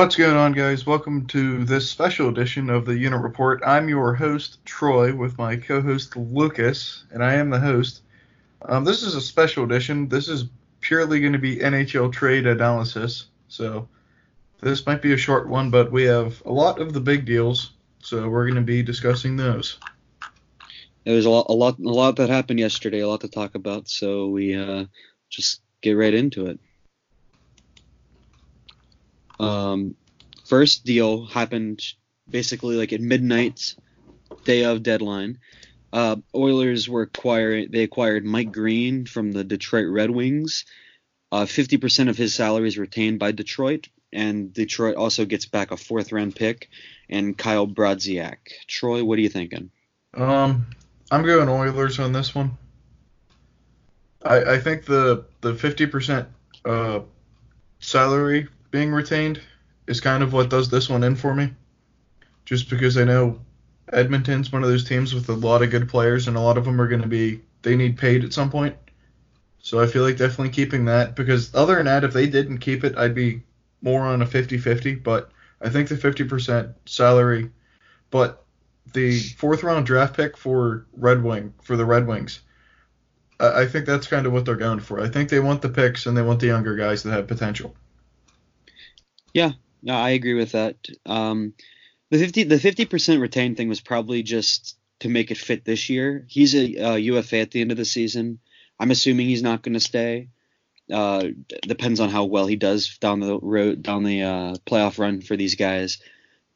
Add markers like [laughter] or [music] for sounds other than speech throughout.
What's going on, guys? Welcome to this special edition of the Unit Report. I'm your host, Troy, with my co host, Lucas, and I am the host. Um, this is a special edition. This is purely going to be NHL trade analysis. So this might be a short one, but we have a lot of the big deals. So we're going to be discussing those. There was a lot, a lot, a lot that happened yesterday. A lot to talk about. So we uh, just get right into it. Um, first deal happened basically like at midnight, day of deadline. Uh, Oilers were acquiring. They acquired Mike Green from the Detroit Red Wings. Uh, 50% of his salary is retained by Detroit, and Detroit also gets back a fourth round pick and Kyle Brodziak. Troy, what are you thinking? Um, I'm going Oilers on this one. I, I think the the 50% uh, salary being retained is kind of what does this one in for me. Just because I know Edmonton's one of those teams with a lot of good players, and a lot of them are going to be they need paid at some point. So I feel like definitely keeping that because other than that, if they didn't keep it, I'd be more on a 50-50. But I think the 50% salary, but the fourth round draft pick for Red Wing for the Red Wings. I think that's kind of what they're going for. I think they want the picks and they want the younger guys that have potential. Yeah, no, I agree with that. Um, the fifty the fifty percent retained thing was probably just to make it fit this year. He's a uh, UFA at the end of the season. I'm assuming he's not going to stay. Uh, depends on how well he does down the road, down the uh, playoff run for these guys.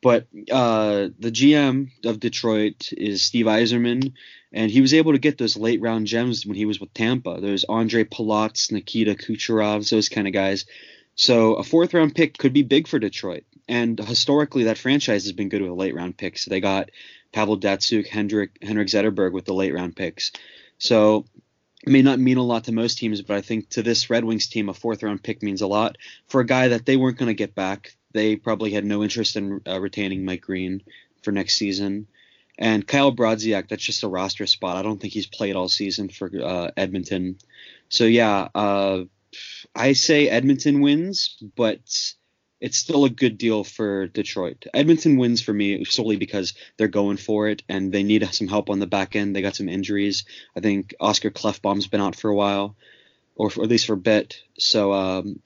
But uh, the GM of Detroit is Steve Yzerman, and he was able to get those late round gems when he was with Tampa. There's Andre Palat, Nikita Kucherov, those kind of guys so a fourth round pick could be big for Detroit. And historically, that franchise has been good with late round picks. So they got Pavel Datsyuk, Hendrik, Henrik Zetterberg with the late round picks. So it may not mean a lot to most teams, but I think to this Red Wings team, a fourth round pick means a lot for a guy that they weren't going to get back. They probably had no interest in uh, retaining Mike Green for next season. And Kyle Brodziak, that's just a roster spot. I don't think he's played all season for uh, Edmonton. So yeah, uh, I say Edmonton wins, but it's still a good deal for Detroit. Edmonton wins for me solely because they're going for it and they need some help on the back end. They got some injuries. I think Oscar Klefbom's been out for a while, or, for, at least for a bit. So um,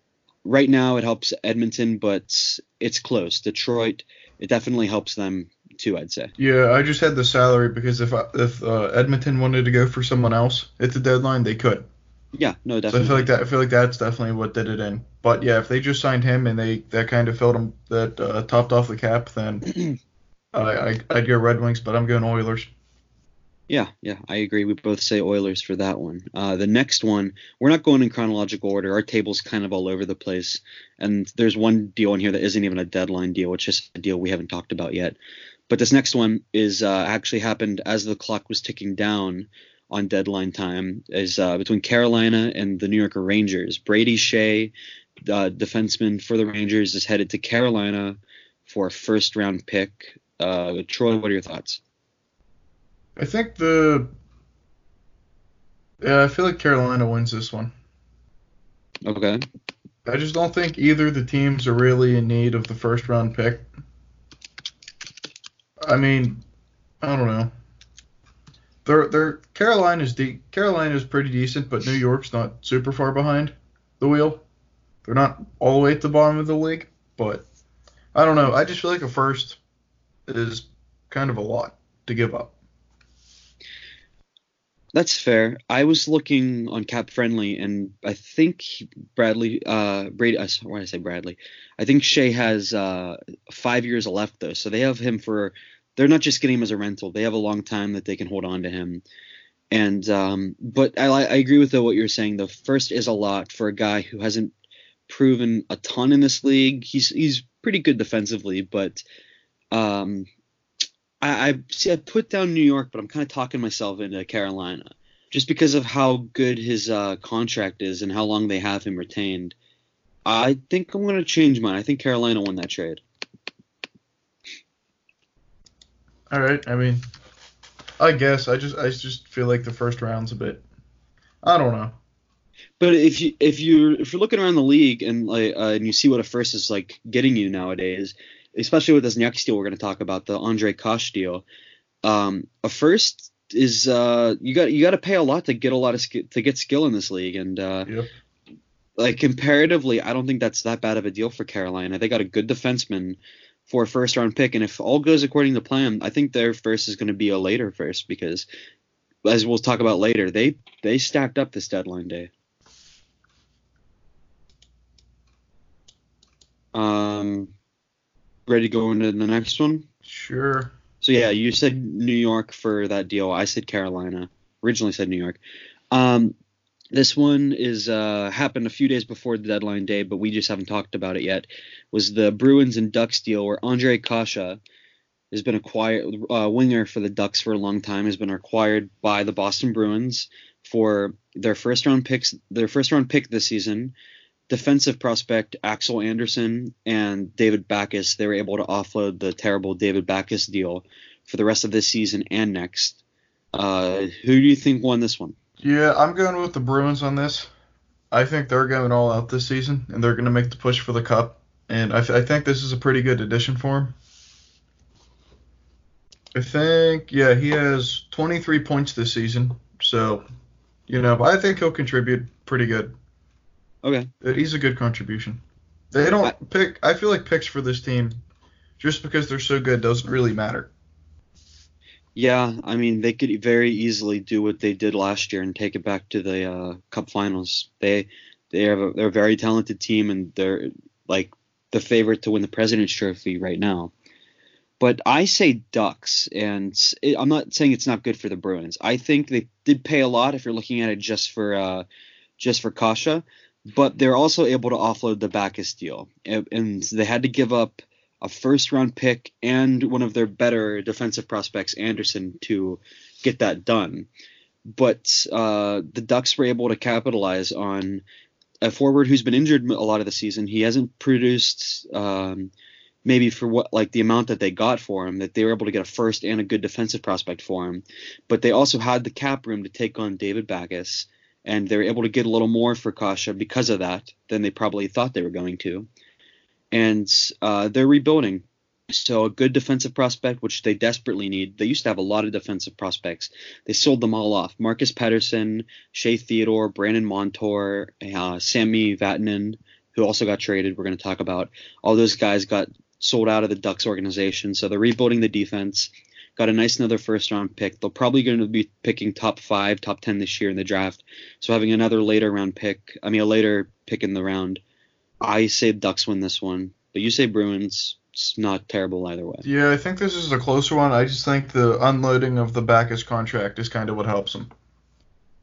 right now it helps Edmonton, but it's close. Detroit, it definitely helps them too. I'd say. Yeah, I just had the salary because if if uh, Edmonton wanted to go for someone else at the deadline, they could. Yeah, no, definitely. So I feel like that. I feel like that's definitely what did it in. But yeah, if they just signed him and they that kind of filled him that uh, topped off the cap, then [clears throat] I, I I'd go Red Wings, but I'm going Oilers. Yeah, yeah, I agree. We both say Oilers for that one. Uh, the next one, we're not going in chronological order. Our table's kind of all over the place, and there's one deal in here that isn't even a deadline deal. It's just a deal we haven't talked about yet. But this next one is uh, actually happened as the clock was ticking down on deadline time is uh, between Carolina and the New York Rangers. Brady Skjei, uh, defenseman for the Rangers, is headed to Carolina for a first round pick. Uh, Troy, what are your thoughts? I think the yeah, I feel like Carolina wins this one. Okay. I just don't think either the teams are really in need of the first round pick. I mean, I don't know. They're they're Carolina's de- Carolina's pretty decent, but New York's not super far behind the wheel. They're not all the way at the bottom of the league, but I don't know. I just feel like a first is kind of a lot to give up. That's fair. I was looking on Cap Friendly, and I think Bradley, uh, Brady. Uh, why did I say Bradley? I think Skjei has uh, five years left though, so they have him for they're not just getting him as a rental. They have a long time that they can hold on to him. And um, but I, I agree with the, what you're saying. The first is a lot for a guy who hasn't proven a ton in this league. He's he's pretty good defensively, but um, I, I see I put down New York, but I'm kind of talking myself into Carolina just because of how good his uh, contract is and how long they have him retained. I think I'm going to change mine. I think Carolina won that trade. All right. I mean, I guess I just I just feel like the first round's a bit. I don't know. But if you if you if you're looking around the league and like uh, and you see what a first is like getting you nowadays, especially with this next deal we're going to talk about, the Andre Kosh deal, um, a first is uh, you got you got to pay a lot to get a lot of sk- to get skill in this league, and uh, Yep. like comparatively, I don't think that's that bad of a deal for Carolina. They got a good defenseman for a first round pick, and if all goes according to plan, I think their first is going to be a later first because, as we'll talk about later, they they stacked up this deadline day. Um, ready to go into the next one? Sure. So yeah, you said New York for that deal. I said Carolina. Originally said New York. Um, this one is uh, happened a few days before the deadline day, but we just haven't talked about it yet. Was the Bruins and Ducks deal where Andre Kase has been acquired, uh, winger for the Ducks for a long time, has been acquired by the Boston Bruins for their first round picks, their first round pick this season. Defensive prospect Axel Andersson and David Backes, they were able to offload the terrible David Backes deal for the rest of this season and next. Uh, who do you think won this one? Yeah, I'm going with the Bruins on this. I think they're going all out this season, and they're going to make the push for the cup. And I, th- I think this is a pretty good addition for him. I think, yeah, he has 23 points this season. So, you know, I think he'll contribute pretty good. Okay. Uh, He's a good contribution. They don't I- pick. I feel like picks for this team, just because they're so good, doesn't really matter. Yeah, I mean they could very easily do what they did last year and take it back to the uh, Cup Finals. They they have a, they're a very talented team and they're like the favorite to win the President's Trophy right now. But I say Ducks, and it, I'm not saying it's not good for the Bruins. I think they did pay a lot if you're looking at it just for uh, just for Kase, but they're also able to offload the Backes deal, and, and they had to give up a first round pick and one of their better defensive prospects, Andersson, to get that done. But uh, the Ducks were able to capitalize on a forward who's been injured a lot of the season. He hasn't produced um, maybe for what like the amount that they got for him that they were able to get a first and a good defensive prospect for him. But they also had the cap room to take on David Backes, and they were able to get a little more for Kase because of that than they probably thought they were going to and uh, they're rebuilding. So a good defensive prospect, which they desperately need. They used to have a lot of defensive prospects. They sold them all off. Marcus Pettersson, Shea Theodore, Brandon Montour, uh, Sammy Vatanen, who also got traded. We're going to talk about. All those guys got sold out of the Ducks organization. So they're rebuilding the defense. Got a nice another first round pick. They're probably going to be picking top five, top ten this year in the draft. So having another later round pick, I mean a later pick in the round, I say Ducks win this one, but you say Bruins. It's not terrible either way. Yeah, I think this is a closer one. I just think the unloading of the Backes contract is kind of what helps them.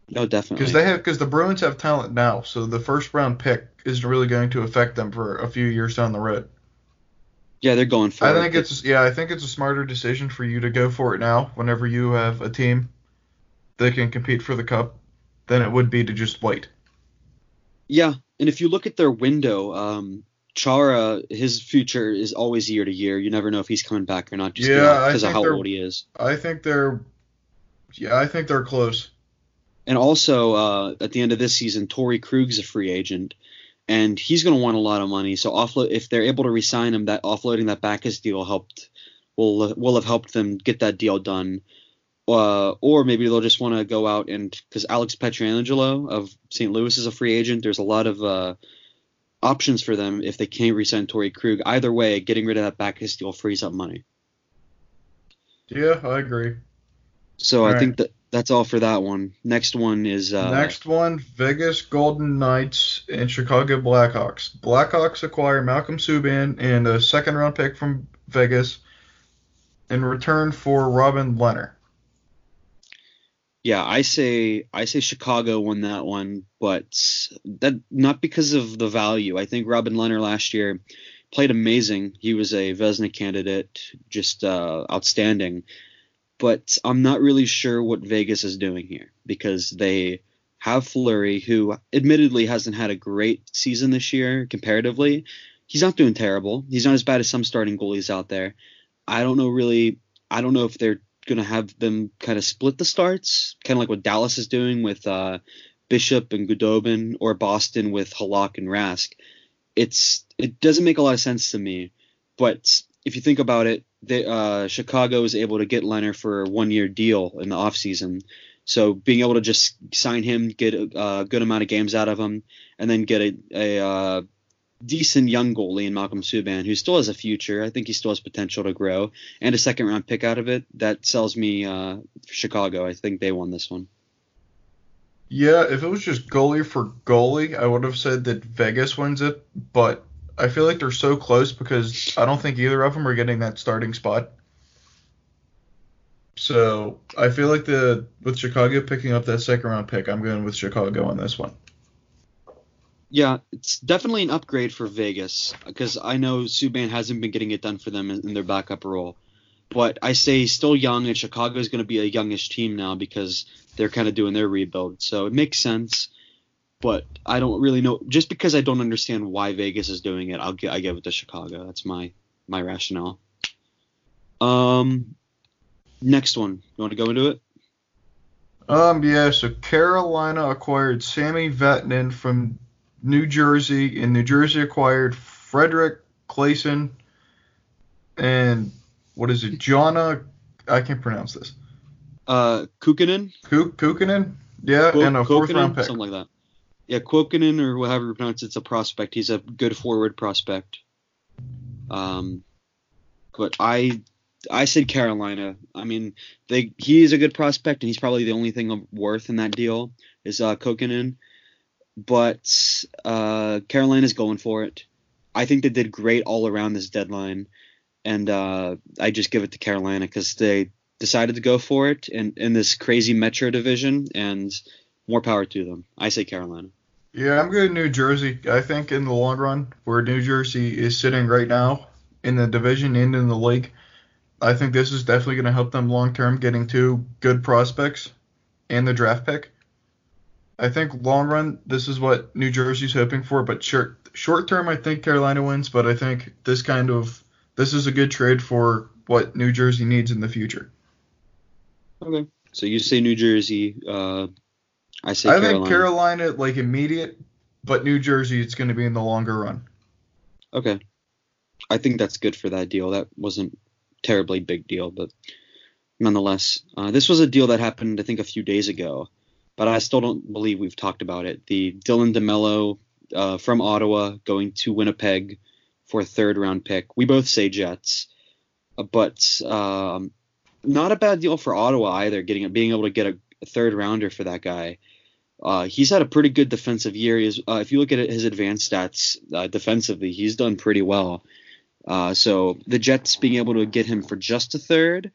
No, definitely. Because they have, because the Bruins have talent now, so the first round pick isn't really going to affect them for a few years down the road. yeah, they're going for I it. think it's, yeah, I think it's a smarter decision for you to go for it now, whenever you have a team that can compete for the cup, than it would be to just wait. Yeah, and if you look at their window, um, Chara, his future is always year to year. You never know if he's coming back or not, just Yeah, because of how old he is. I think they're, yeah, I think they're close. And also, uh, at the end of this season, Torey Krug's a free agent, and he's going to want a lot of money. So offload if they're able to resign him, that offloading that Backes deal helped will will have helped them get that deal done. Uh, or maybe they'll just want to go out and because Alex Pietrangelo of St. Louis is a free agent. There's a lot of uh, options for them if they can't resign Torey Krug. Either way, getting rid of that Backes deal frees up money. Yeah, I agree. So I All think that that's all for that one. Next one is uh, Next one, Vegas Golden Knights and Chicago Blackhawks. Blackhawks acquire Malcolm Subban and a second round pick from Vegas in return for Robin Lehner. Yeah, I say I say Chicago won that one, but that not because of the value. I think Robin Lehner last year played amazing. He was a Vezina candidate, just uh, outstanding. But I'm not really sure what Vegas is doing here because they have Fleury, who admittedly hasn't had a great season this year comparatively. He's not doing terrible. He's not as bad as some starting goalies out there. I don't know really. I don't know if they're going to have them kind of split the starts, kind of like what Dallas is doing with uh, Bishop and Khudobin or Boston with Halak and Rask. It's it doesn't make a lot of sense to me. But if you think about it, they, uh, Chicago is able to get Lehner for a one year deal in the offseason. So being able to just sign him, get a, a, good amount of games out of him, and then get a, a uh, decent young goalie in Malcolm Subban, who still has a future. I think he still has potential to grow, and a second round pick out of it. That sells me uh, Chicago. I think they won this one. Yeah, if it was just goalie for goalie, I would have said that Vegas wins it, but I feel like they're so close because I don't think either of them are getting that starting spot. So I feel like the with Chicago picking up that second round pick, I'm going with Chicago on this one. Yeah, it's definitely an upgrade for Vegas because I know Subban hasn't been getting it done for them in, their backup role. But I say he's still young, and Chicago is going to be a youngish team now because they're kind of doing their rebuild. So it makes sense but I don't really know. Just because I don't understand why Vegas is doing it, I'll get I give it to Chicago. That's my my rationale. Um, next one. You want to go into it? Um, yeah. So Carolina acquired Sammy Vatanen from New Jersey, and New Jersey acquired Fredrik Claesson and what is it, Jonna? I can't pronounce this. Uh, Kuokkanen. Kuokkanen. Yeah, and a fourth round pick. Something like that yeah, Quokinen or whatever you pronounce it's a prospect. He's a good forward prospect. Um, but I I said Carolina. I mean, they he is a good prospect, and he's probably the only thing of worth in that deal is uh. But uh, Carolina's going for it. I think they did great all around this deadline, and uh, I just give it to Carolina because they decided to go for it in, in this crazy Metro division, and more power to them. I say Carolina. Yeah, I'm good New Jersey. I think in the long run, where New Jersey is sitting right now in the division and in the league, I think this is definitely going to help them long term getting two good prospects and the draft pick. I think long run, this is what New Jersey's hoping for, but short short term, I think Carolina wins. But I think this kind of this is a good trade for what New Jersey needs in the future. Okay, so you say New Jersey. Uh, I say I Carolina. think Carolina like immediate, but New Jersey it's going to be in the longer run. Okay. I think that's good for that deal. That wasn't terribly big deal, but nonetheless, uh, this was a deal that happened I think a few days ago, but I still don't believe we've talked about it. The Dylan DeMelo uh, from Ottawa going to Winnipeg for a third round pick. We both say Jets, uh, but um, not a bad deal for Ottawa either. Getting being able to get a, a third rounder for that guy. Uh, he's had a pretty good defensive year. Uh, if you look at his advanced stats uh, defensively, he's done pretty well. Uh, so the Jets being able to get him for just a third,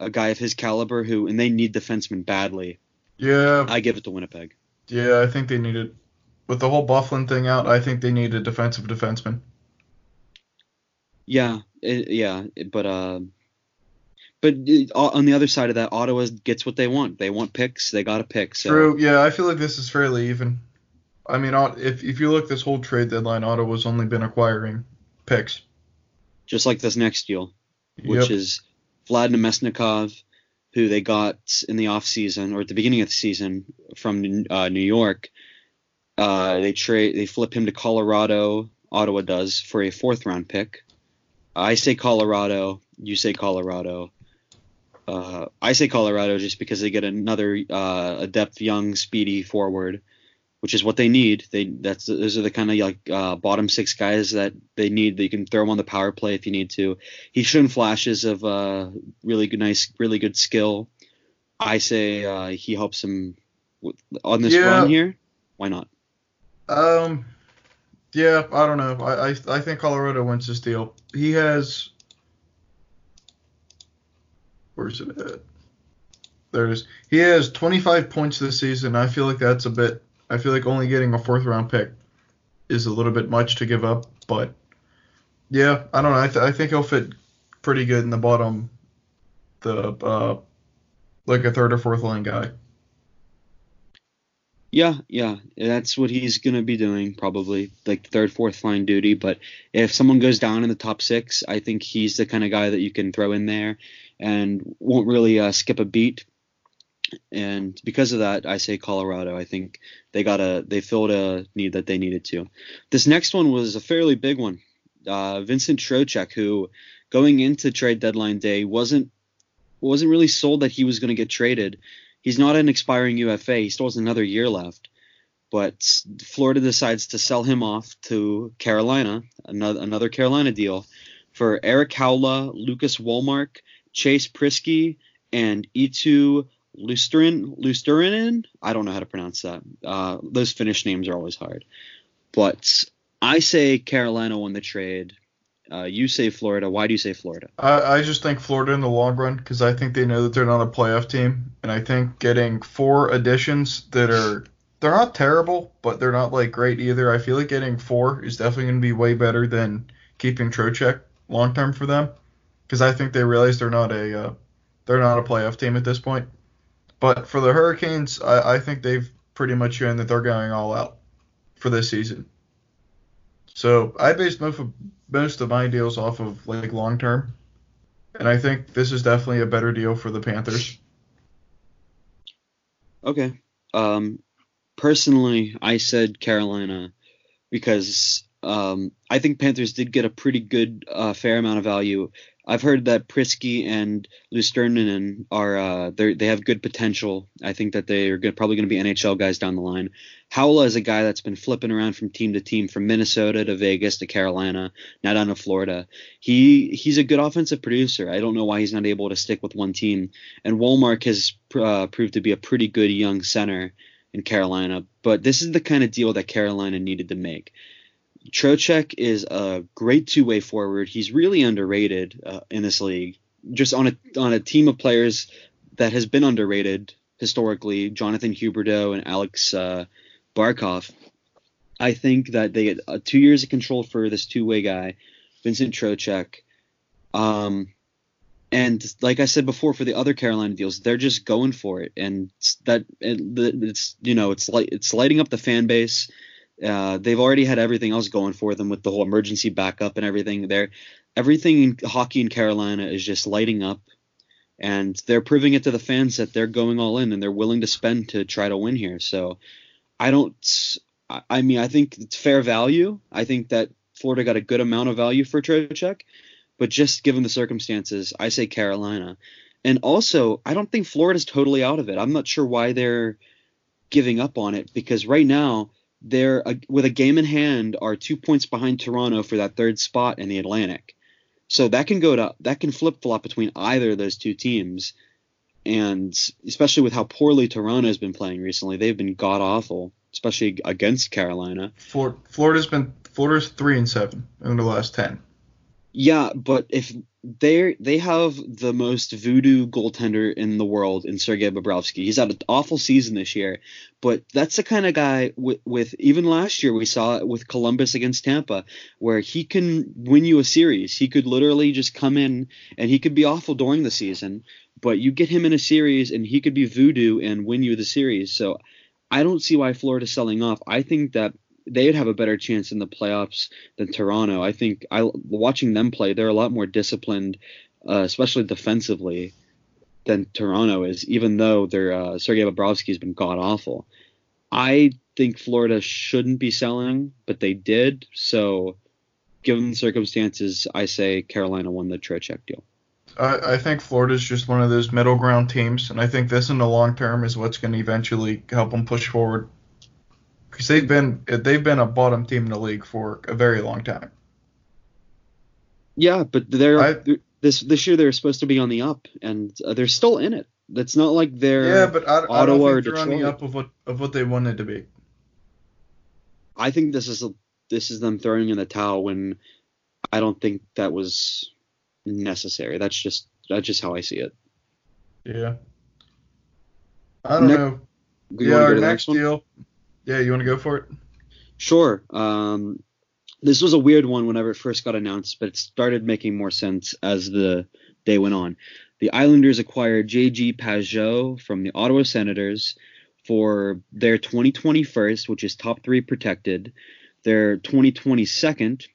a guy of his caliber who and they need defensemen badly. Yeah. I give it to Winnipeg. Yeah, I think they need it. With the whole Byfuglien thing out, I think they need a defensive defenseman. Yeah, it, yeah, but uh, but uh, on the other side of that, Ottawa gets what they want. They want picks. They got a pick. So. True. Yeah, I feel like this is fairly even. I mean, if if you look this whole trade deadline, Ottawa's only been acquiring picks. Just like this next deal, which yep. is Vlad Namestnikov, who they got in the offseason or at the beginning of the season from uh, New York. Uh, they trade. They flip him to Colorado. Ottawa does for a fourth round pick. I say Colorado. You say Colorado. Uh, I say Colorado just because they get another uh, a depth, young, speedy forward, which is what they need. They that's those are the kind of like uh, bottom six guys that they need. They can throw him on the power play if you need to. He's shown flashes of uh, really good, nice, really good skill. I say uh, he helps him with, on this yeah. run here. Why not? Um, yeah, I don't know. I, I I think Colorado wins this deal. He has Where's it at? There's he has 25 points this season. I feel like that's a bit. I feel like only getting a fourth round pick is a little bit much to give up. But yeah, I don't know. I, th- I think he'll fit pretty good in the bottom, the uh, like a third or fourth line guy. Yeah, yeah, that's what he's gonna be doing probably, like third, fourth line duty. But if someone goes down in the top six, I think he's the kind of guy that you can throw in there and won't really uh, skip a beat. And because of that, I say Colorado. I think they got a they filled a need that they needed to. This next one was a fairly big one. Uh, Vincent Trocheck, who going into trade deadline day wasn't wasn't really sold that he was going to get traded. He's not an expiring UFA. He still has another year left. But Florida decides to sell him off to Carolina, another, another Carolina deal, for Eric Haula, Lucas Wallmark, Chase Priskie, and Eetu Luostarinen. Luostarinen? I don't know how to pronounce that. Uh, those Finnish names are always hard. But I say Carolina won the trade. Uh, you say Florida. Why do you say Florida? I, I just think Florida in the long run because I think they know that they're not a playoff team, and I think getting four additions that are they're not terrible, but they're not like great either. I feel like getting four is definitely going to be way better than keeping Trocheck long term for them because I think they realize they're not a uh, they're not a playoff team at this point. But for the Hurricanes, I, I think they've pretty much shown that they're going all out for this season. So I based most of, most of my deals off of like long term, and I think this is definitely a better deal for the Panthers. Okay. Um, personally, I said Carolina because um, I think Panthers did get a pretty good, uh, fair amount of value I've heard that Priskie and Luostarinen are uh, they have good potential. I think that they are good, probably going to be NHL guys down the line. Haula is a guy that's been flipping around from team to team, from Minnesota to Vegas to Carolina, now down to Florida. He he's a good offensive producer. I don't know why he's not able to stick with one team. And Wallmark has uh, proved to be a pretty good young center in Carolina. But this is the kind of deal that Carolina needed to make. Trocheck is a great two-way forward. He's really underrated uh, in this league. Just on a on a team of players that has been underrated historically, Jonathan Huberdeau and Alex uh, Barkov. I think that they get uh, two years of control for this two-way guy, Vincent Trocheck. Um, and like I said before, for the other Carolina deals, they're just going for it, and that it's you know it's like it's lighting up the fan base. Uh, they've already had everything else going for them with the whole emergency backup and everything. There, everything in hockey in Carolina is just lighting up, and they're proving it to the fans that they're going all in and they're willing to spend to try to win here. So, I don't. I mean, I think it's fair value. I think that Florida got a good amount of value for Trocheck, but just given the circumstances, I say Carolina. And also, I don't think Florida's totally out of it. I'm not sure why they're giving up on it because right now they're uh, with a game in hand are two points behind Toronto for that third spot in the Atlantic. So that can go to that can flip flop between either of those two teams, and especially with how poorly Toronto has been playing recently, they've been god awful, especially against Carolina. Florida's been Florida's three and seven in the last ten. Yeah, but if they they have the most voodoo goaltender in the world in Sergei Bobrovsky. He's had an awful season this year, but that's the kind of guy with, with even last year we saw it with Columbus against Tampa, where he can win you a series. He could literally just come in and he could be awful during the season, but you get him in a series and he could be voodoo and win you the series. So I don't see why Florida's selling off. I think that they'd have a better chance in the playoffs than Toronto. I think I watching them play, they're a lot more disciplined, uh, especially defensively, than Toronto is. Even though their uh, Sergei Bobrovsky has been god awful, I think Florida shouldn't be selling, but they did. So, given the circumstances, I say Carolina won the Trocheck deal. I, I think Florida's just one of those middle ground teams, and I think this in the long term is what's going to eventually help them push forward because they've been they've been a bottom team in the league for a very long time. Yeah, but they're, I, they're this this year they're supposed to be on the up, and uh, they're still in it. It's not like they're yeah, but I, I don't think they're on the up of what of what they wanted to be. I think this is a, this is them throwing in the towel when I don't think that was necessary. That's just that's just how I see it. Yeah. I don't ne- know. Yeah, our next, next deal. Yeah, you want to go for it? Sure. Um, this was a weird one whenever it first got announced, but it started making more sense as the day went on. The Islanders acquired J.G. Pageau from the Ottawa Senators for their 2020 first, which is top three protected, their 2020 second,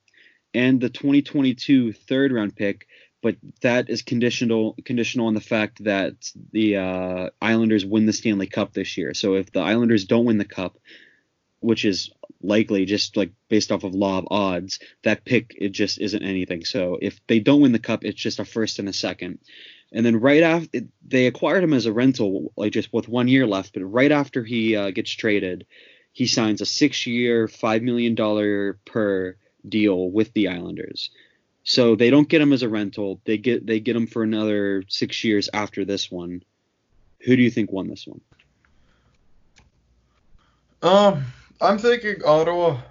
and the 2022 third round pick but that is conditional conditional on the fact that the uh, Islanders win the Stanley Cup this year. So if the Islanders don't win the cup, which is likely just like based off of law of odds, that pick it just isn't anything. So if they don't win the cup, it's just a first and a second. And then right after they acquired him as a rental, like just with one year left, but right after he uh, gets traded, he signs a six-year, five million dollar per deal with the Islanders. So they don't get him as a rental. They get they get him for another six years after this one. Who do you think won this one? Um, I'm thinking Ottawa.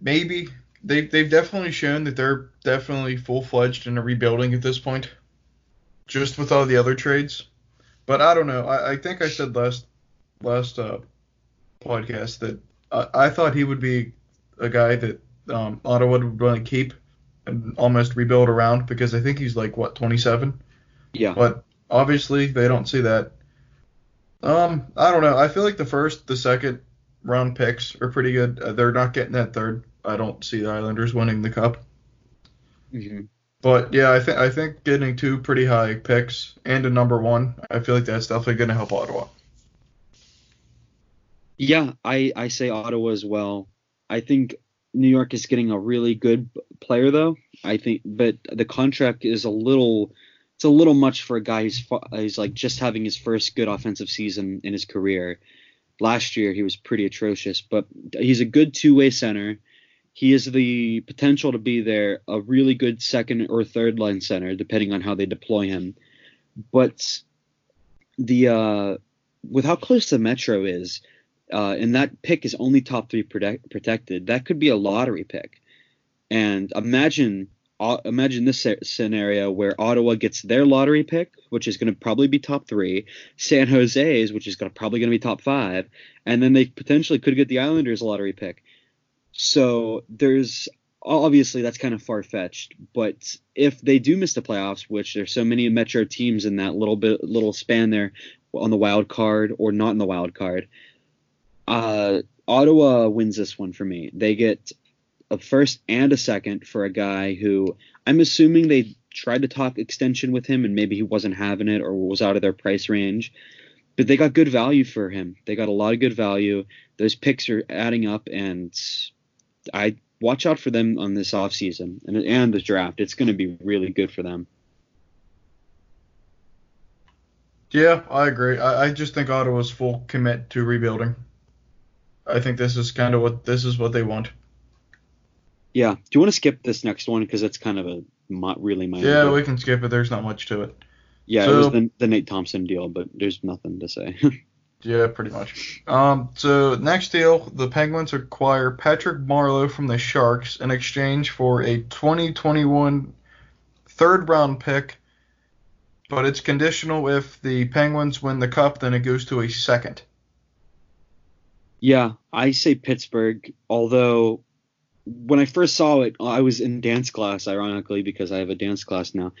Maybe they they've definitely shown that they're definitely full fledged in a rebuilding at this point. Just with all the other trades, but I don't know. I, I think I said last last uh, podcast that I, I thought he would be a guy that um, Ottawa would want to keep almost rebuild around because I think he's like what 27. Yeah. But obviously they don't see that. Um, I don't know. I feel like the first, the second round picks are pretty good. Uh, they're not getting that third. I don't see the Islanders winning the cup. Mm-hmm. But yeah, I think I think getting two pretty high picks and a number one, I feel like that's definitely going to help Ottawa. Yeah, I I say Ottawa as well. I think New York is getting a really good player though. I think, but the contract is a little, it's a little much for a guy who's who's like just having his first good offensive season in his career. Last year he was pretty atrocious, but he's a good two-way center. He has the potential to be there, a really good second or third line center, depending on how they deploy him. But the uh, with how close the Metro is, uh, and that pick is only top three protect, protected. That could be a lottery pick. And imagine uh, imagine this scenario where Ottawa gets their lottery pick, which is going to probably be top three, San Jose's, which is gonna, probably going to be top five, and then they potentially could get the Islanders lottery pick. So there's obviously that's kind of far fetched, but if they do miss the playoffs, which there's so many Metro teams in that little bit little span there on the wild card or not in the wild card, uh, Ottawa wins this one for me. They get a first and a second for a guy who I'm assuming they tried to talk extension with him and maybe he wasn't having it or was out of their price range. But they got good value for him. They got a lot of good value. Those picks are adding up and I watch out for them on this offseason and and the draft. It's going to be really good for them. Yeah, I agree. I, I just think Ottawa's full commit to rebuilding. I think this is kind of what this is what they want. Yeah. Do you want to skip this next one because it's kind of a not really my. Yeah, we can skip it. There's not much to it. Yeah, so, it was the, the Nate Thompson deal, but there's nothing to say. [laughs] yeah, pretty much. Um, so next deal, the Penguins acquire Patrick Marleau from the Sharks in exchange for a 2021 third round pick, but it's conditional if the Penguins win the cup, then it goes to a second. Yeah, I say Pittsburgh, although when I first saw it, I was in dance class, ironically, because I have a dance class now.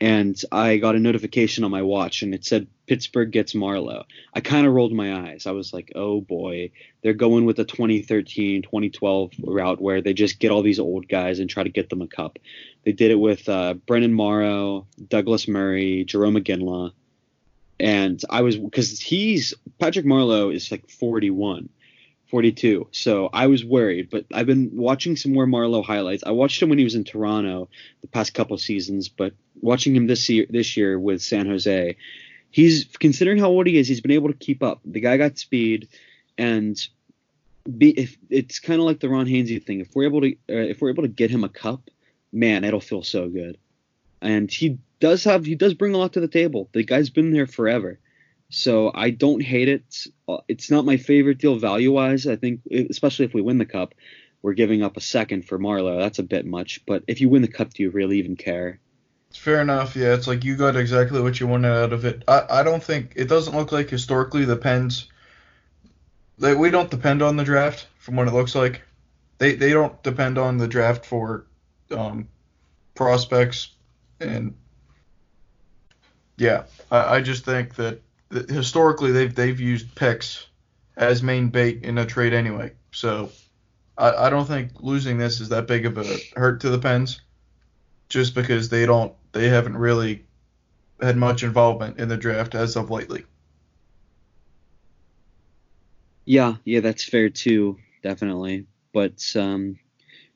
And I got a notification on my watch and it said Pittsburgh gets Marleau. I kind of rolled my eyes. I was like, oh boy, they're going with the 2013, 2012 route where they just get all these old guys and try to get them a cup. They did it with uh, Brenden Morrow, Douglas Murray, Jarome Iginla. And I was, because he's, Patrick Marleau is like 41 42. So I was worried, but I've been watching some more Marleau highlights. I watched him when he was in Toronto the past couple seasons, but watching him this year this year with San Jose, he's considering how old he is, he's been able to keep up. The guy got speed, and be if it's kind of like the Ron Hainsey thing. If we're able to uh, if we're able to get him a cup, man, it'll feel so good. And he does have he does bring a lot to the table. The guy's been there forever. So I don't hate it. Uh, it's not my favorite deal value wise. I think, especially if we win the cup, we're giving up a second for Marleau. That's a bit much. But if you win the cup, do you really even care? It's fair enough. Yeah, it's like you got exactly what you wanted out of it. I, I don't think it doesn't look like historically the Pens. Like we don't depend on the draft from what it looks like. They they don't depend on the draft for um, prospects and yeah, I, I just think that historically they've they've used picks as main bait in a trade anyway. So I, I don't think losing this is that big of a hurt to the Pens, just because they don't they haven't really had much involvement in the draft as of lately. Yeah, yeah, that's fair too, definitely. But um,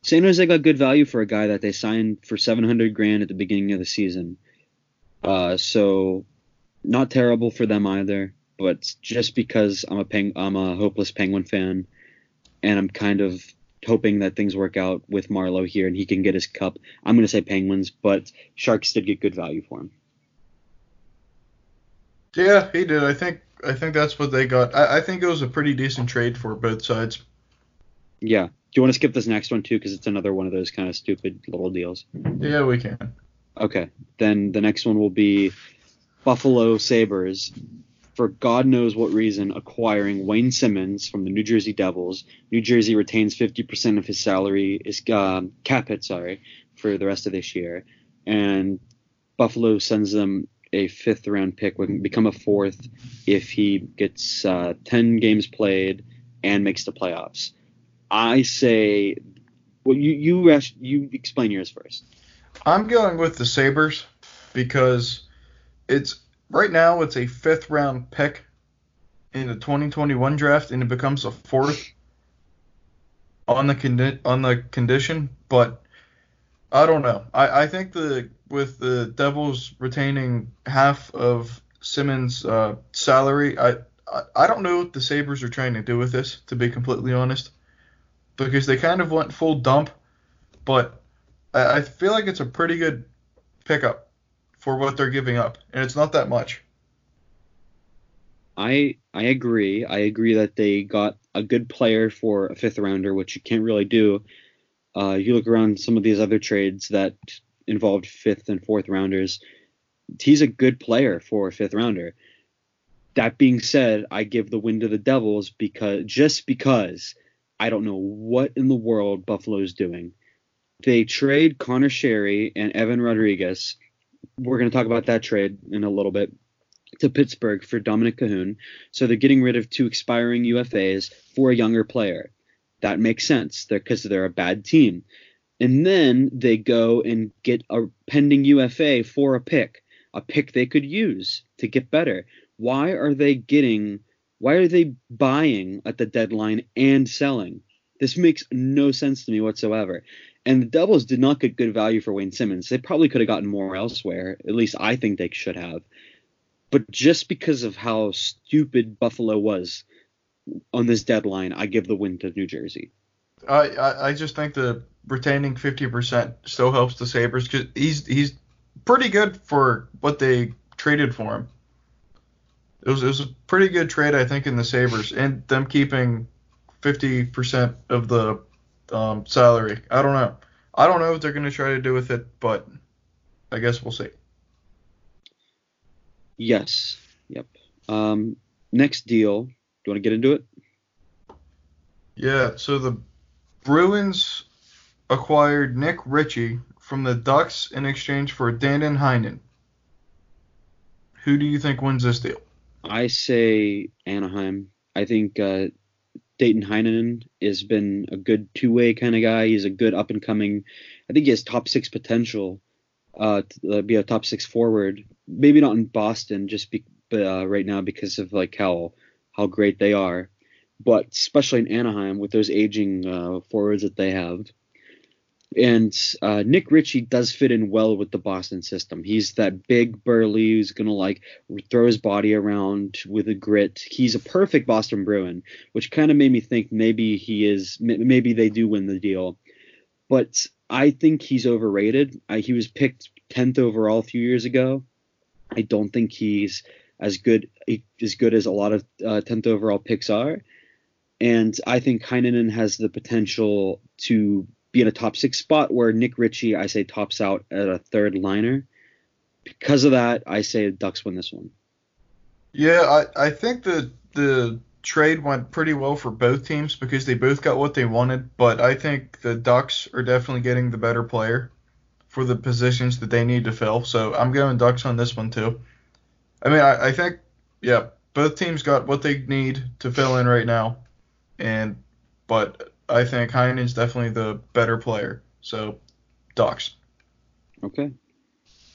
San Jose got good value for a guy that they signed for 700 grand at the beginning of the season. Uh, so not terrible for them either. But just because I'm a peng- I'm a hopeless Penguin fan, and I'm kind of hoping that things work out with Marleau here and he can get his cup. I'm going to say Penguins, but Sharks did get good value for him. Yeah, he did. I think I think that's what they got. I, I think it was a pretty decent trade for both sides. Yeah. Do you want to skip this next one too? Because it's another one of those kind of stupid little deals. Yeah, we can. Okay. Then the next one will be Buffalo Sabres. For God knows what reason, acquiring Wayne Simmonds from the New Jersey Devils. New Jersey retains 50% of his salary, is um, cap hit, sorry, for the rest of this year, and Buffalo sends them a fifth round pick, would become a fourth if he gets uh, 10 games played and makes the playoffs. I say, well, you you you explain yours first. I'm going with the Sabres because it's right now it's a fifth round pick in the 2021 draft and it becomes a fourth on the condi- on the condition, but I don't know. I, I think the with the Devils retaining half of Simmonds' uh, salary, I, I don't know what the Sabres are trying to do with this, to be completely honest, because they kind of went full dump, but I feel like it's a pretty good pickup for what they're giving up, and it's not that much. I I agree. I agree that they got a good player for a fifth rounder, which you can't really do. Uh, you look around some of these other trades that involved fifth and fourth rounders. He's a good player for a fifth rounder. That being said, I give the win to the Devils because just because I don't know what in the world Buffalo is doing. They trade Conor Sheary and Evan Rodrigues. We're going to talk about that trade in a little bit to Pittsburgh for Dominik Kahun. So they're getting rid of two expiring UFAs for a younger player. That makes sense because they're, they're a bad team. And then they go and get a pending UFA for a pick, a pick they could use to get better. Why are they getting, why are they buying at the deadline and selling? This makes no sense to me whatsoever. And the Devils did not get good value for Wayne Simmonds. They probably could have gotten more elsewhere. At least I think they should have. But just because of how stupid Buffalo was on this deadline, I give the win to New Jersey. I, I, just think the retaining 50% still helps the Sabres because he's he's pretty good for what they traded for him. It was, it was a pretty good trade, I think, in the Sabres, and them keeping 50% of the um, salary. I don't know. I don't know what they're going to try to do with it, but I guess we'll see. Yes. Yep. Um, next deal. Do you want to get into it? Yeah. So the Bruins acquired Nick Ritchie from the Ducks in exchange for Danton Heinen. Who do you think wins this deal? I say Anaheim. I think uh, Danton Heinen has been a good two-way kind of guy. He's a good up-and-coming. I think he has top six potential uh, to uh, be a top six forward. Maybe not in Boston, just be, uh, right now because of like how how great they are, but especially in Anaheim with those aging uh, forwards that they have. And uh, Nick Ritchie does fit in well with the Boston system. He's that big burly who's gonna like throw his body around with a grit. He's a perfect Boston Bruin, which kind of made me think maybe he is. Maybe they do win the deal, but I think he's overrated. I, he was picked 10th overall a few years ago. I don't think he's as good as good as a lot of uh, 10th overall picks are. And I think Heinonen has the potential to be in a top six spot where Nick Ritchie, I say, tops out at a third liner. Because of that, I say the Ducks win this one. Yeah, I, I think the the trade went pretty well for both teams because they both got what they wanted, but I think the Ducks are definitely getting the better player for the positions that they need to fill. So I'm going Ducks on this one too. I mean, I, I think, yeah, both teams got what they need to fill in right now, and but I think Heinen's definitely the better player. So Ducks. Okay.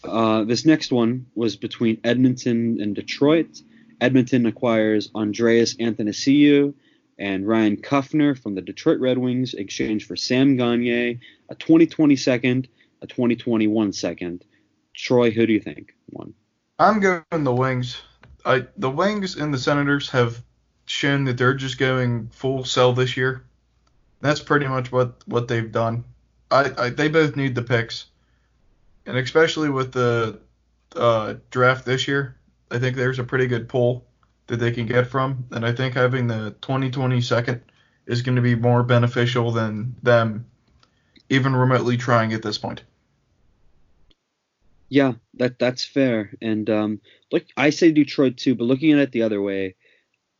Uh, this next one was between Edmonton and Detroit. Edmonton acquires Andreas Athanasiou and Ryan Kuffner from the Detroit Red Wings, exchange for Sam Gagner, a 2020 second, a 2021 second. Troy, who do you think won? I'm going the Wings. I, the Wings and the Senators have shown that they're just going full sell this year. That's pretty much what, what they've done. I, I they both need the picks, and especially with the uh, draft this year, I think there's a pretty good pull that they can get from, and I think having the 2020 second is going to be more beneficial than them even remotely trying at this point. Yeah, that that's fair. And um, I say Detroit too, but looking at it the other way,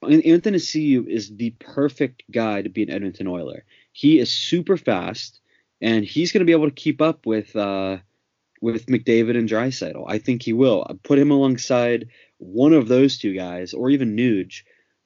Athanasiou is the perfect guy to be an Edmonton Oiler. He is super fast, and he's going to be able to keep up with uh, with McDavid and Draisaitl. I think he will. Put him alongside one of those two guys, or even Nuge,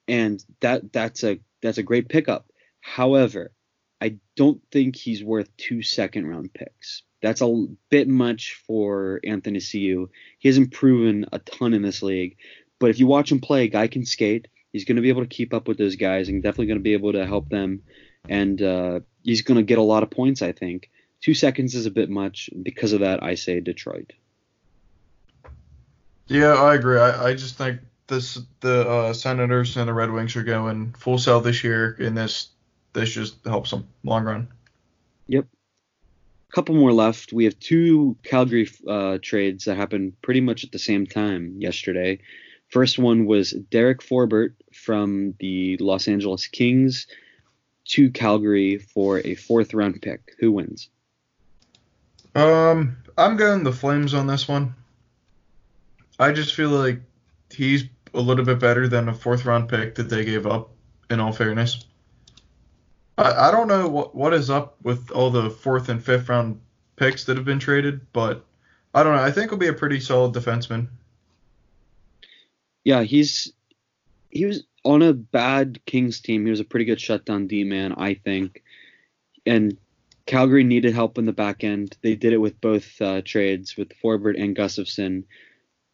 and that that's a that's a great pickup. However, I don't think he's worth two second round picks. That's a bit much for Athanasiou. He hasn't proven a ton in this league, but if you watch him play, guy can skate. He's going to be able to keep up with those guys and definitely going to be able to help them. And uh, he's going to get a lot of points, I think. Two seconds is a bit much. Because of that, I say Detroit. Yeah, I agree. I, I just think this the uh, Senators and the Red Wings are going full sell this year, and this this just helps them long run. Yep. A couple more left. We have two Calgary uh, trades that happened pretty much at the same time yesterday. First one was Derek Forbort from the Los Angeles Kings to Calgary for a fourth round pick. Who wins? Um, I'm going the Flames on this one. I just feel like he's a little bit better than a fourth round pick that they gave up. In all fairness, I, I don't know what what is up with all the fourth and fifth round picks that have been traded, but I don't know. I think he'll be a pretty solid defenseman. Yeah, he's he was on a bad Kings team. He was a pretty good shutdown D man, I think. And Calgary needed help in the back end. They did it with both uh, trades, with Forbort and Gustafsson.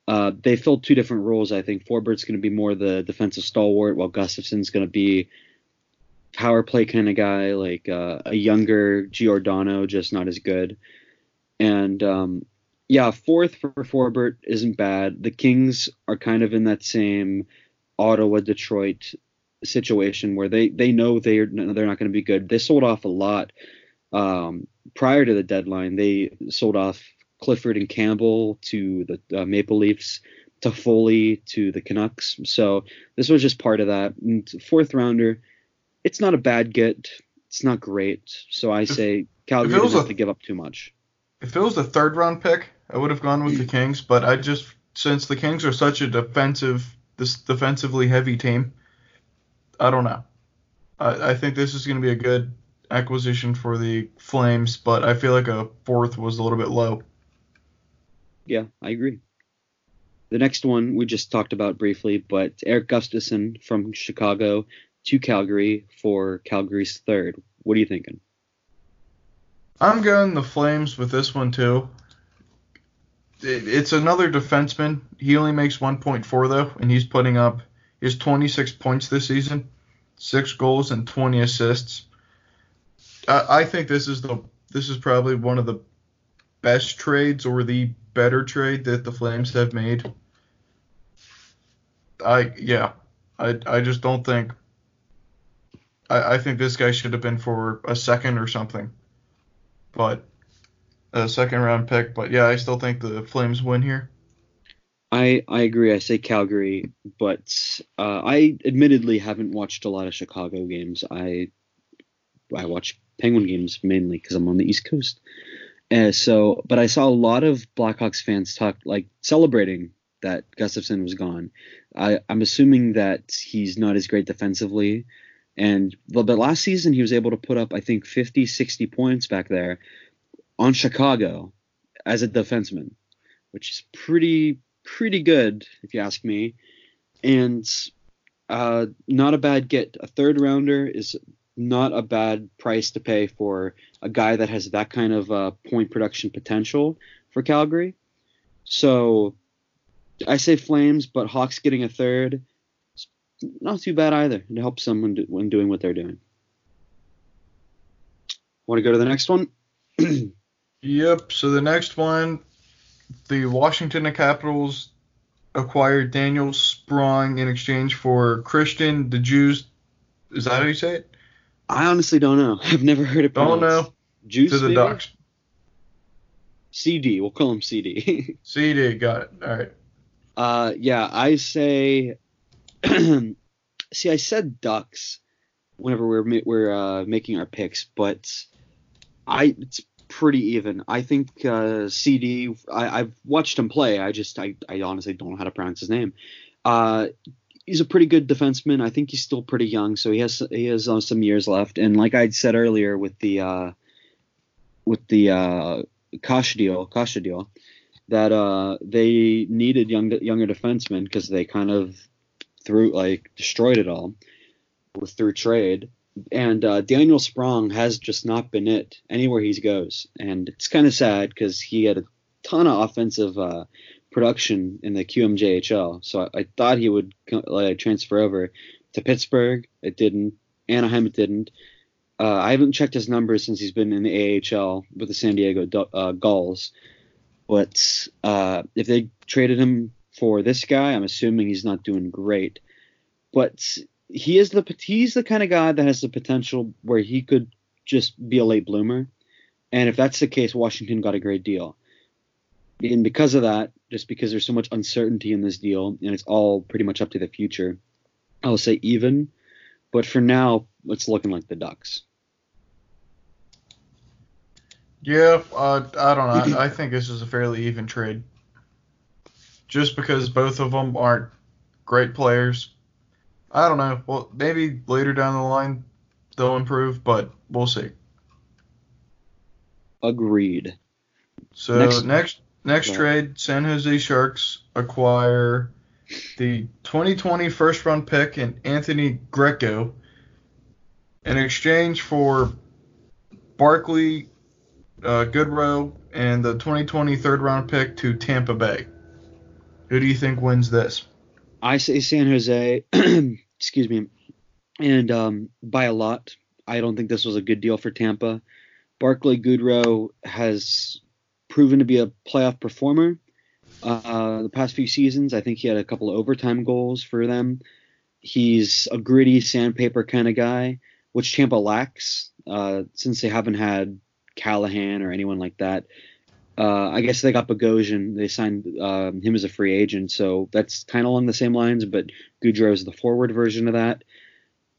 Uh, they filled two different roles. I think Forbort's going to be more the defensive stalwart, while Gustafsson's going to be power play kind of guy, like uh, a younger Giordano, just not as good. And um, yeah, fourth for Forbort isn't bad. The Kings are kind of in that same Ottawa Detroit situation where they they know they're they're not going to be good. They sold off a lot um, prior to the deadline. They sold off Clifford and Campbell to the uh, Maple Leafs, Toffoli to the Canucks. So this was just part of that. And fourth rounder, it's not a bad get. It's not great. So I say Calgary doesn't have to give up too much. If it was the third round pick, I would have gone with the Kings. But I just since the Kings are such a defensive, this defensively heavy team, I don't know. I, I think this is going to be a good acquisition for the Flames, but I feel like a fourth was a little bit low. Yeah, I agree. The next one we just talked about briefly, but Eric Gustafsson from Chicago to Calgary for Calgary's third. What are you thinking? I'm going the Flames with this one too. It's another defenseman. He only makes 1.4 though, and he's putting up his 26 points this season, six goals and 20 assists. I, think this is the this is probably one of the best trades or the better trade that the Flames have made. I yeah, I I just don't think. I I think this guy should have been for a second or something, but a second round pick. But yeah, I still think the Flames win here. I I agree. I say Calgary, but uh, I admittedly haven't watched a lot of Chicago games. I I watch Penguin games mainly because I'm on the East Coast. Uh, so, but I saw a lot of Blackhawks fans talk like celebrating that Gustafsson was gone. I, I'm assuming that he's not as great defensively. And but last season he was able to put up I think 50, 60 points back there on Chicago as a defenseman, which is pretty pretty good if you ask me. And uh, not a bad get. A third rounder is not a bad price to pay for a guy that has that kind of uh, point production potential for Calgary. So I say Flames, but Hawks getting a third, not too bad either. It helps someone when, do, when doing what they're doing. Want to go to the next one? [clears throat] yep. So the next one, the Washington Capitals acquired Daniel Sprong in exchange for Christian Djoos. Is that how you say it? I honestly don't know. [laughs] I've never heard it. Don't know. Juice to the maybe? Ducks. CD. We'll call him CD. [laughs] CD. Got it. All right. Uh, yeah, I say. [clears throat] see, I said Ducks whenever we're we're uh, making our picks, but I it's pretty even. I think uh, CD. I, have watched him play. I just I, I honestly don't know how to pronounce his name. Uh, he's a pretty good defenseman. I think he's still pretty young, so he has he has uh, some years left. And like I said earlier, with the uh, with the uh, Kase deal, Kase deal, that uh, they needed young younger defensemen because they kind of threw like destroyed it all with through trade. And uh, Daniel Sprong has just not been it anywhere he goes, and it's kind of sad because he had a ton of offensive uh, production in the QMJHL. So I, I thought he would like, transfer over to Pittsburgh. It didn't. Anaheim it didn't. Uh, I haven't checked his numbers since he's been in the AHL with the San Diego uh, Gulls. But uh, if they traded him for this guy, I'm assuming he's not doing great. But he is the he's the kind of guy that has the potential where he could just be a late bloomer. And if that's the case, Washington got a great deal. And because of that, just because there's so much uncertainty in this deal, and it's all pretty much up to the future, I'll say even. But for now, it's looking like the Ducks. Yeah, uh, I don't know. I, I think this is a fairly even trade. Just because both of them aren't great players. I don't know. Well, maybe later down the line they'll improve, but we'll see. Agreed. So next next, next yeah. trade, San Jose Sharks acquire the 2020 first round pick and Anthony Greco in exchange for Barclay uh, Goodrow and the 2020 third round pick to Tampa Bay. Who do you think wins this? I say San Jose. [clears throat] excuse me, and um, by a lot. I don't think this was a good deal for Tampa. Barclay Goodrow has proven to be a playoff performer. Uh, the past few seasons, I think he had a couple of overtime goals for them. He's a gritty sandpaper kind of guy, which Tampa lacks uh, since they haven't had Callahan or anyone like that. Uh, I guess they got Bogosian. They signed um, him as a free agent, so that's kind of along the same lines. But Goodrow is the forward version of that,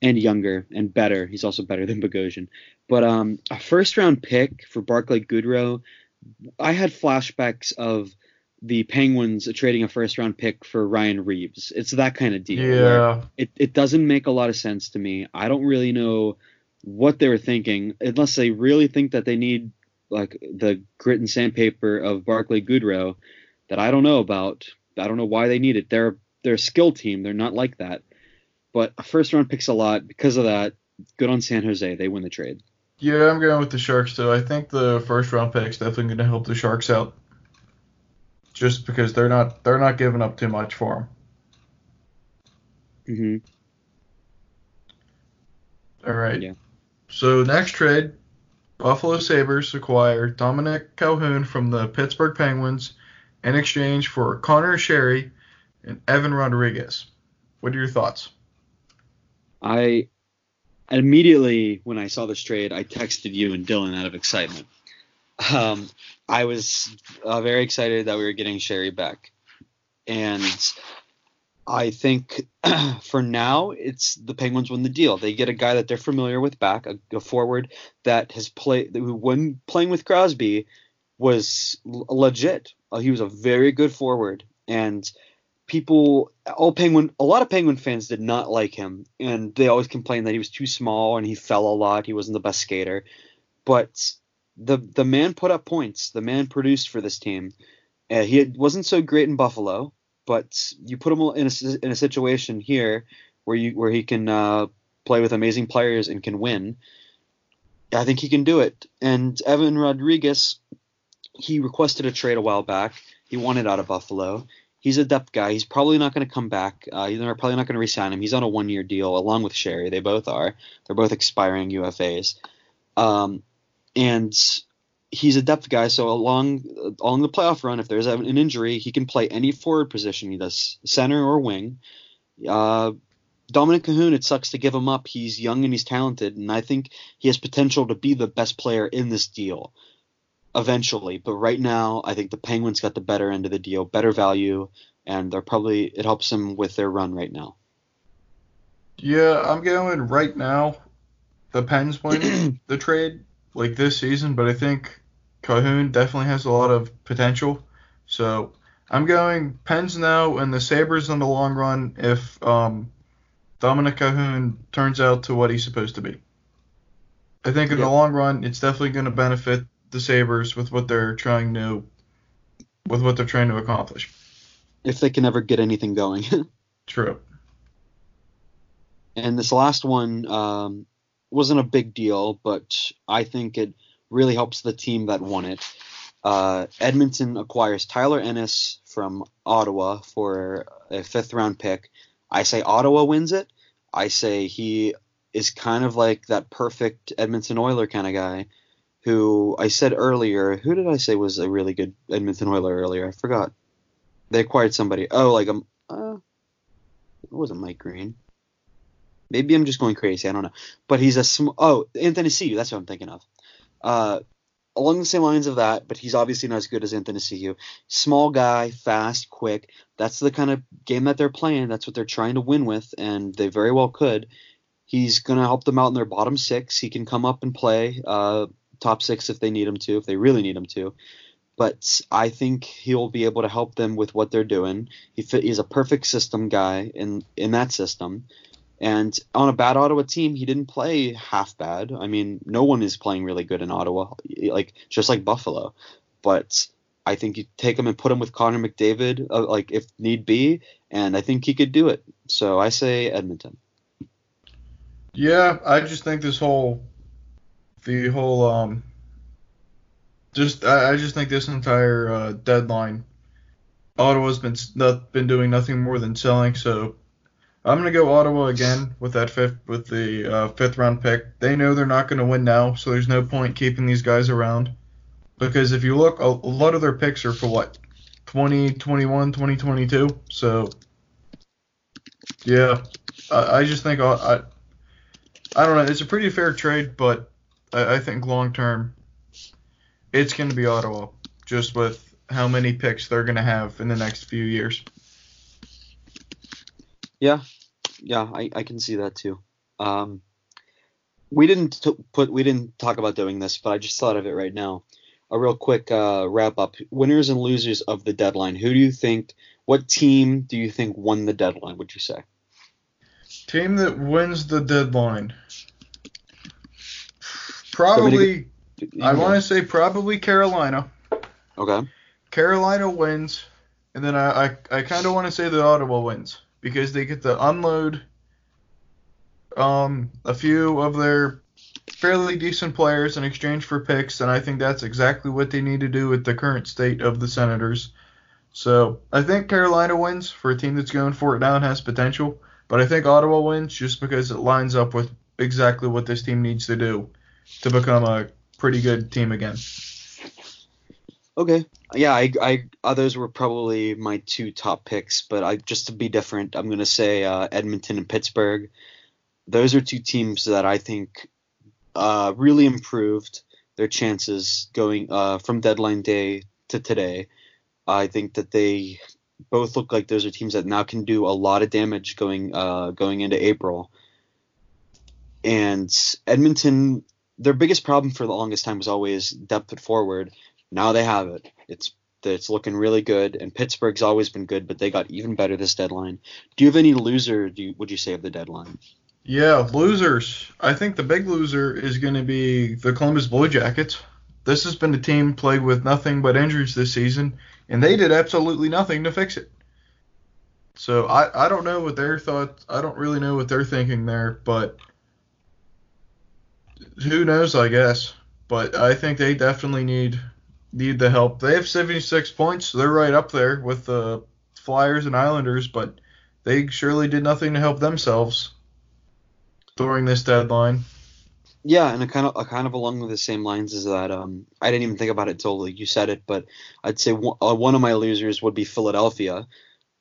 and younger and better. He's also better than Bogosian. But um, a first round pick for Barclay Goodrow, I had flashbacks of the Penguins trading a first round pick for Ryan Reaves. It's that kind of deal. Yeah. It it doesn't make a lot of sense to me. I don't really know what they were thinking, unless they really think that they need like the grit and sandpaper of Barclay Goodrow that I don't know about. I don't know why they need it. They're they're a skill team. They're not like that. But a first round picks a lot because of that. Good on San Jose. They win the trade. Yeah, I'm going with the Sharks too. I think the first round pick's definitely going to help the Sharks out. Just because they're not they're not giving up too much for them. Mhm. All right. Yeah. So next trade, Buffalo Sabres acquire Dominik Kahun from the Pittsburgh Penguins in exchange for Conor Sheary and Evan Rodrigues. What are your thoughts? I immediately when I saw this trade, I texted you and Dylan out of excitement. Um, I was uh, very excited that we were getting Sherry back, and I think [clears throat] for now it's the Penguins win the deal. They get a guy that they're familiar with back, a, a forward that has played when playing with Crosby was legit. Uh, he was a very good forward and people all penguin a lot of penguin fans did not like him and they always complained that he was too small and he fell a lot he wasn't the best skater but the the man put up points the man produced for this team uh, he wasn't so great in buffalo but you put him in a, in a situation here where you where he can uh, play with amazing players and can win. I think he can do it. And Evan Rodrigues, he requested a trade a while back, He wanted out of Buffalo. He's a depth guy. He's probably not going to come back. Uh, they're probably not going to resign him. He's on a one-year deal along with Sheary. They both are. They're both expiring UFAs. Um, and he's a depth guy. So along along the playoff run, if there's an injury, he can play any forward position. He does center or wing. Uh, Dominik Kahun, it sucks to give him up. He's young and he's talented, and I think he has potential to be the best player in this deal eventually. But right now, I think the Penguins got the better end of the deal, better value, and they're probably it helps them with their run right now. Yeah, I'm going right now. The Pens win [clears throat] the trade like this season, but I think Kahun definitely has a lot of potential. So I'm going Pens now and the Sabres in the long run if um, Dominik Kahun turns out to what he's supposed to be. I think in yep. the long run, it's definitely going to benefit the Sabres with what they're trying to with what they're trying to accomplish. If they can ever get anything going. [laughs] True. And this last one um, wasn't a big deal, but I think it really helps the team that won it. Uh, Edmonton acquires Tyler Ennis from Ottawa for a fifth round pick. I say Ottawa wins it. I say he is kind of like that perfect Edmonton Oiler kind of guy who I said earlier. Who did I say was a really good Edmonton Oiler earlier? I forgot. They acquired somebody. Oh, like um, uh, it wasn't Mike Green. Maybe I'm just going crazy. I don't know. But he's a sm- oh Anthony C. That's what I'm thinking of. Uh, along the same lines of that, but he's obviously not as good as Athanasiou. Small guy, fast, quick. That's the kind of game that they're playing. That's what they're trying to win with, and they very well could. He's going to help them out in their bottom six. He can come up and play. Uh, top six if they need him to, if they really need him to. But I think he'll be able to help them with what they're doing. He fit, he's a perfect system guy in in that system. And on a bad Ottawa team, he didn't play half bad. I mean, no one is playing really good in Ottawa, like just like Buffalo. But I think you take him and put him with Connor McDavid, uh, like if need be, and I think he could do it. So I say Edmonton. Yeah, I just think this whole the whole um just I, I just think this entire uh, deadline Ottawa's been not, been doing nothing more than selling so I'm gonna go Ottawa again with that fifth with the uh, fifth round pick. They know they're not gonna win now, so there's no point keeping these guys around. Because if you look, a, a lot of their picks are for what 2021, 2022. So yeah, I, I just think I, I I don't know. It's a pretty fair trade, but I, I think long term, it's to be Ottawa, just with how many picks they're to have in the next few years. Yeah, yeah, I, I can see that too. Um, we didn't t- put we didn't talk about doing this, but I just thought of it right now. A real quick uh, wrap up: winners and losers of the deadline. Who do you think? What team do you think won the deadline? Would you say? Team that wins the deadline. Probably, I want to say probably Carolina. Okay. Carolina wins, and then I I, I kind of want to say that Ottawa wins because they get to unload um a few of their fairly decent players in exchange for picks, and I think that's exactly what they need to do with the current state of the Senators. So I think Carolina wins for a team that's going for it now and has potential, but I think Ottawa wins just because it lines up with exactly what this team needs to do to become a pretty good team again. Okay. Yeah, I, I others were probably my two top picks, but I just to be different, I'm gonna say uh, Edmonton and Pittsburgh. Those are two teams that I think uh, really improved their chances going uh, from deadline day to today. I think that they both look like those are teams that now can do a lot of damage going uh, going into April. And Edmonton their biggest problem for the longest time was always depth at forward. Now they have it. It's it's looking really good, and Pittsburgh's always been good, but they got even better this deadline. Do you have any loser? Do you, would you say of the deadline? Yeah, losers. I think the big loser is going to be the Columbus Blue Jackets. This has been a team played with nothing but injuries this season, and they did absolutely nothing to fix it. So I, I don't know what their thoughts. I don't really know what they're thinking there, but who knows? I guess, but I think they definitely need need the help. They have 76 points. They're right up there with the Flyers and Islanders, but they surely did nothing to help themselves during this deadline. Yeah, and kind of kind of along the same lines as that. Um, I didn't even think about it until you said it, but I'd say one, uh, one of my losers would be Philadelphia.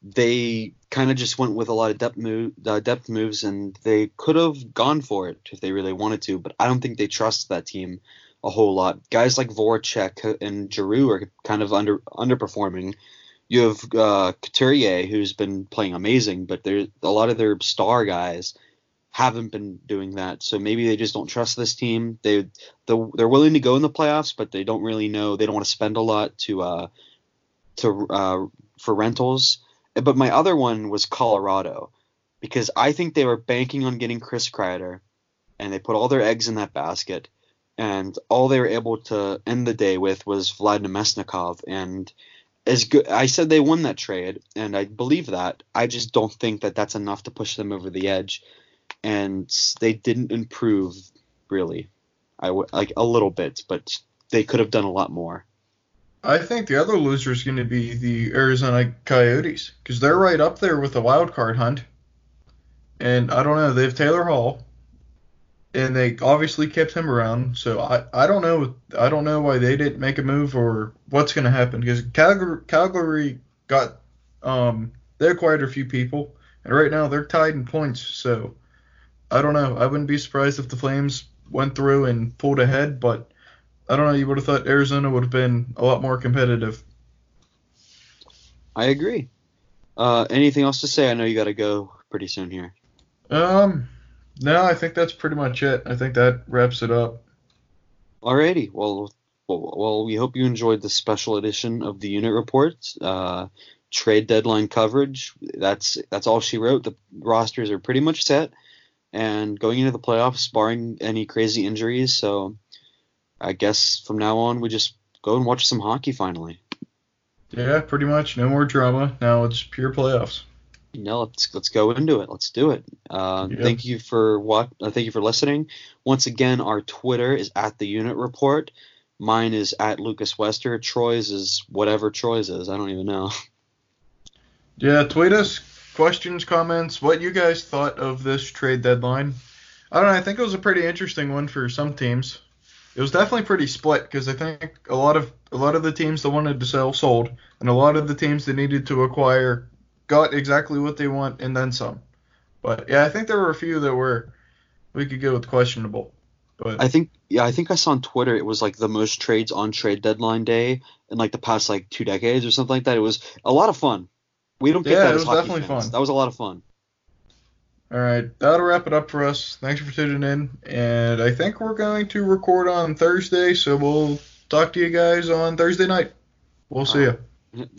They kind of just went with a lot of depth move, uh, depth moves, and they could have gone for it if they really wanted to. But I don't think they trust that team a whole lot. Guys like Voracek and Giroux are kind of under underperforming. You have uh, Couturier, who's been playing amazing, but there's a lot of their star guys haven't been doing that. So maybe they just don't trust this team. They they're willing to go in the playoffs, but they don't really know. They don't want to spend a lot to uh to uh for rentals. But my other one was Colorado because I think they were banking on getting Chris Kreider, and they put all their eggs in that basket. And all they were able to end the day with was Vladimir Namestnikov. And as good, I said they won that trade, and I believe that. I just don't think that that's enough to push them over the edge and they didn't improve really. I w- like a little bit, but they could have done a lot more. I think the other loser is going to be the Arizona Coyotes because they're right up there with the wild card hunt. And I don't know, they have Taylor Hall, and they obviously kept him around. So I, I don't know I don't know why they didn't make a move or what's going to happen because Calgary, Calgary got um they acquired a few people and right now they're tied in points. So I don't know. I wouldn't be surprised if the Flames went through and pulled ahead, but I don't know. You would have thought Arizona would have been a lot more competitive. I agree. Uh, anything else to say? I know you got to go pretty soon here. Um, no, I think that's pretty much it. I think that wraps it up. Alrighty. Well, well, well we hope you enjoyed the special edition of the unit report. Uh, trade deadline coverage. That's that's all she wrote. The rosters are pretty much set and going into the playoffs, barring any crazy injuries. So I guess from now on, we just go and watch some hockey finally. Yeah, pretty much. No more drama. Now it's pure playoffs. No, let's let's go into it. Let's do it. Uh. Thank you for what. Uh, thank you for listening. Once again, our Twitter is at the Unit Report. Mine is at Lucas Wester. Troy's is whatever Troy's is. I don't even know. [laughs] Yeah, tweet us questions, comments, what you guys thought of this trade deadline. I don't know. I think it was a pretty interesting one for some teams. It was definitely pretty split because I think a lot of a lot of the teams that wanted to sell sold, and a lot of the teams that needed to acquire got exactly what they want and then some. But yeah, I think there were a few that were we could go with questionable. But I think yeah, I think I saw on Twitter it was like the most trades on trade deadline day in like the past like two decades or something like that. It was a lot of fun. We don't get yeah, that. it was definitely fans. fun. That was a lot of fun. All right, that'll wrap it up for us. Thanks for tuning in, and I think we're going to record on Thursday, so we'll talk to you guys on Thursday night. We'll see you.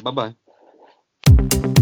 Bye bye.